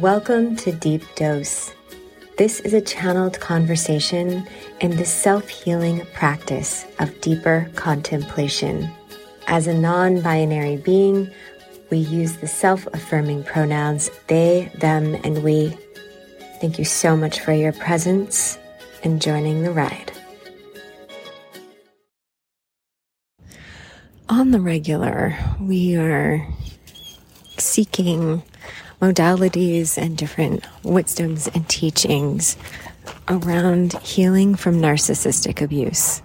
Welcome to Deep Dose. This is a channeled conversation in the self healing practice of deeper contemplation. As a non binary being, we use the self affirming pronouns they, them, and we. Thank you so much for your presence and joining the ride. On the regular, we are seeking modalities and different wisdoms and teachings around healing from narcissistic abuse.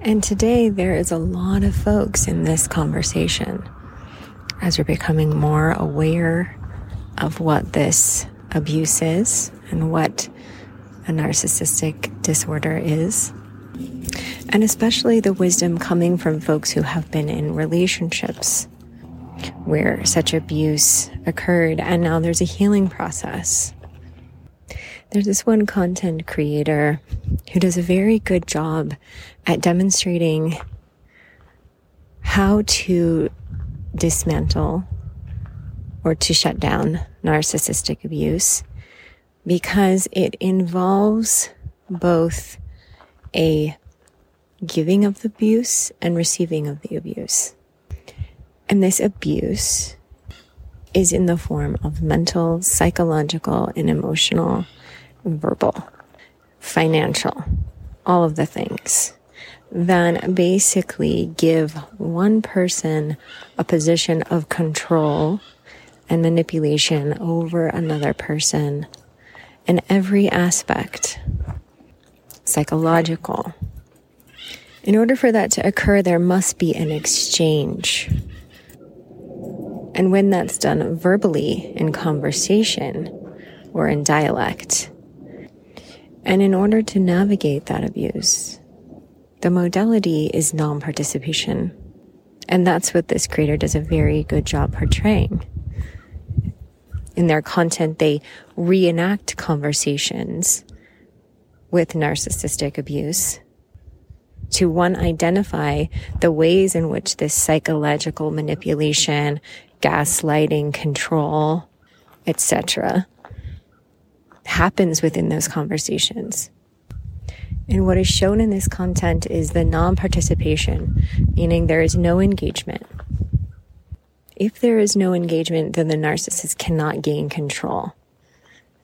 And today there is a lot of folks in this conversation as we're becoming more aware of what this abuse is and what a narcissistic disorder is. And especially the wisdom coming from folks who have been in relationships where such abuse occurred, and now there's a healing process. There's this one content creator who does a very good job at demonstrating how to dismantle or to shut down narcissistic abuse because it involves both a giving of the abuse and receiving of the abuse. And this abuse is in the form of mental, psychological, and emotional, verbal, financial, all of the things that basically give one person a position of control and manipulation over another person in every aspect psychological. In order for that to occur, there must be an exchange and when that's done verbally in conversation or in dialect. And in order to navigate that abuse, the modality is non participation. And that's what this creator does a very good job portraying. In their content, they reenact conversations with narcissistic abuse to one identify the ways in which this psychological manipulation gaslighting, control, etc. happens within those conversations. And what is shown in this content is the non-participation, meaning there is no engagement. If there is no engagement, then the narcissist cannot gain control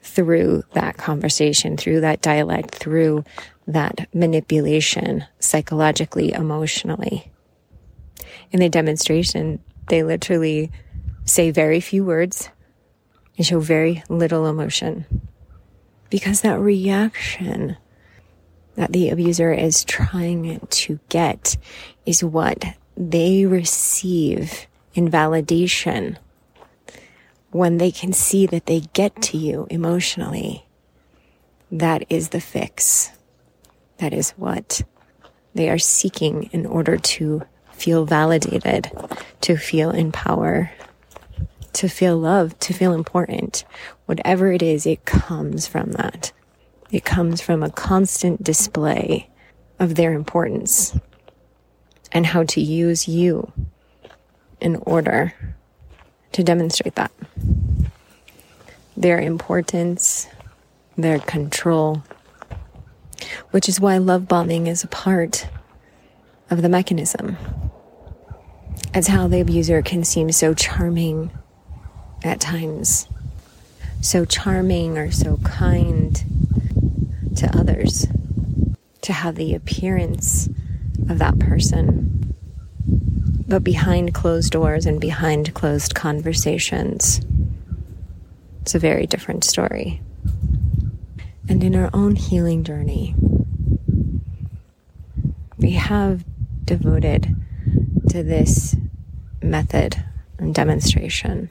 through that conversation, through that dialect, through that manipulation, psychologically, emotionally. In the demonstration, they literally say very few words and show very little emotion. Because that reaction that the abuser is trying to get is what they receive in validation when they can see that they get to you emotionally. That is the fix. That is what they are seeking in order to feel validated, to feel in power, to feel loved, to feel important. Whatever it is, it comes from that. It comes from a constant display of their importance and how to use you in order to demonstrate that. Their importance, their control, which is why love bombing is a part of the mechanism. It's how the abuser can seem so charming at times, so charming or so kind to others, to have the appearance of that person. But behind closed doors and behind closed conversations, it's a very different story. And in our own healing journey, we have devoted to this method and demonstration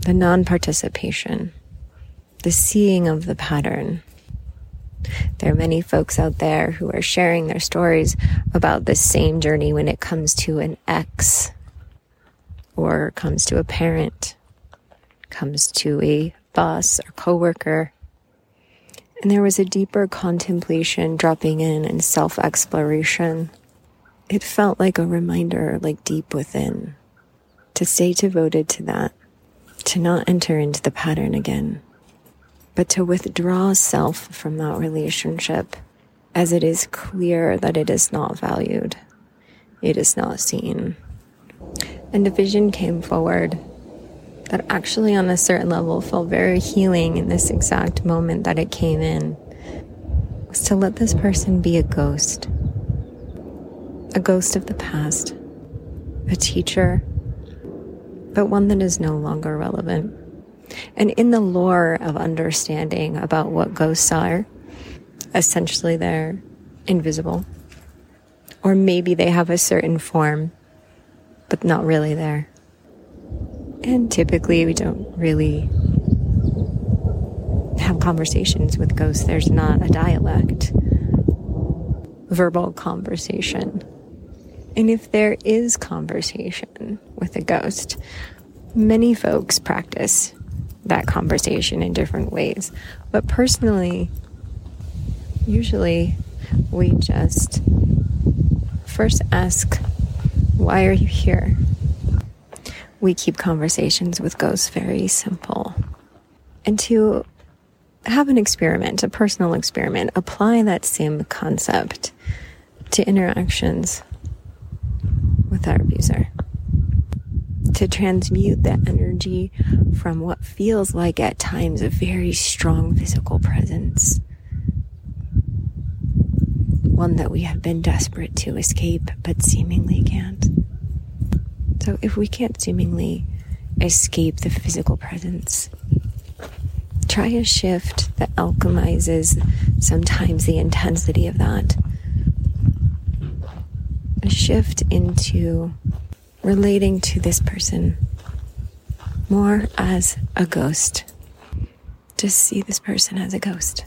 the non participation, the seeing of the pattern. There are many folks out there who are sharing their stories about the same journey when it comes to an ex or comes to a parent, comes to a boss or coworker. And there was a deeper contemplation dropping in and self exploration it felt like a reminder, like deep within, to stay devoted to that to not enter into the pattern again, but to withdraw self from that relationship as it is clear that it is not valued, it is not seen. And a vision came forward that actually, on a certain level, felt very healing in this exact moment that it came in was to let this person be a ghost, a ghost of the past, a teacher, but one that is no longer relevant. And in the lore of understanding about what ghosts are, essentially they're invisible. Or maybe they have a certain form, but not really there. And typically we don't really have conversations with ghosts. There's not a dialect, verbal conversation. And if there is conversation with a ghost, many folks practice that conversation in different ways. But personally, usually we just first ask, Why are you here? We keep conversations with ghosts very simple. And to have an experiment, a personal experiment, apply that same concept to interactions with our abuser. To transmute that energy from what feels like at times a very strong physical presence. One that we have been desperate to escape, but seemingly can't. So if we can't seemingly escape the physical presence, try a shift that alchemizes sometimes the intensity of that shift into relating to this person more as a ghost. Just see this person as a ghost.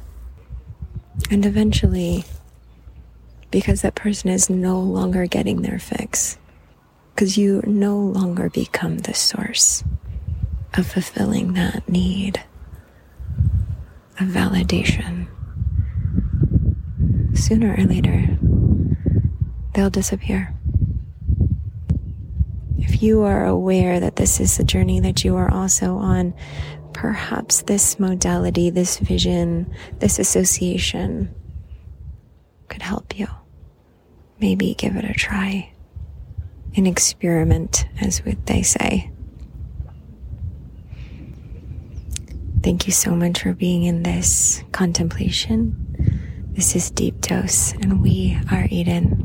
And eventually, because that person is no longer getting their fix, because you no longer become the source of fulfilling that need of validation. Sooner or later, they'll disappear. If you are aware that this is the journey that you are also on, perhaps this modality, this vision, this association could help you. Maybe give it a try. An experiment, as what they say. Thank you so much for being in this contemplation. This is Deep Dose, and we are Eden.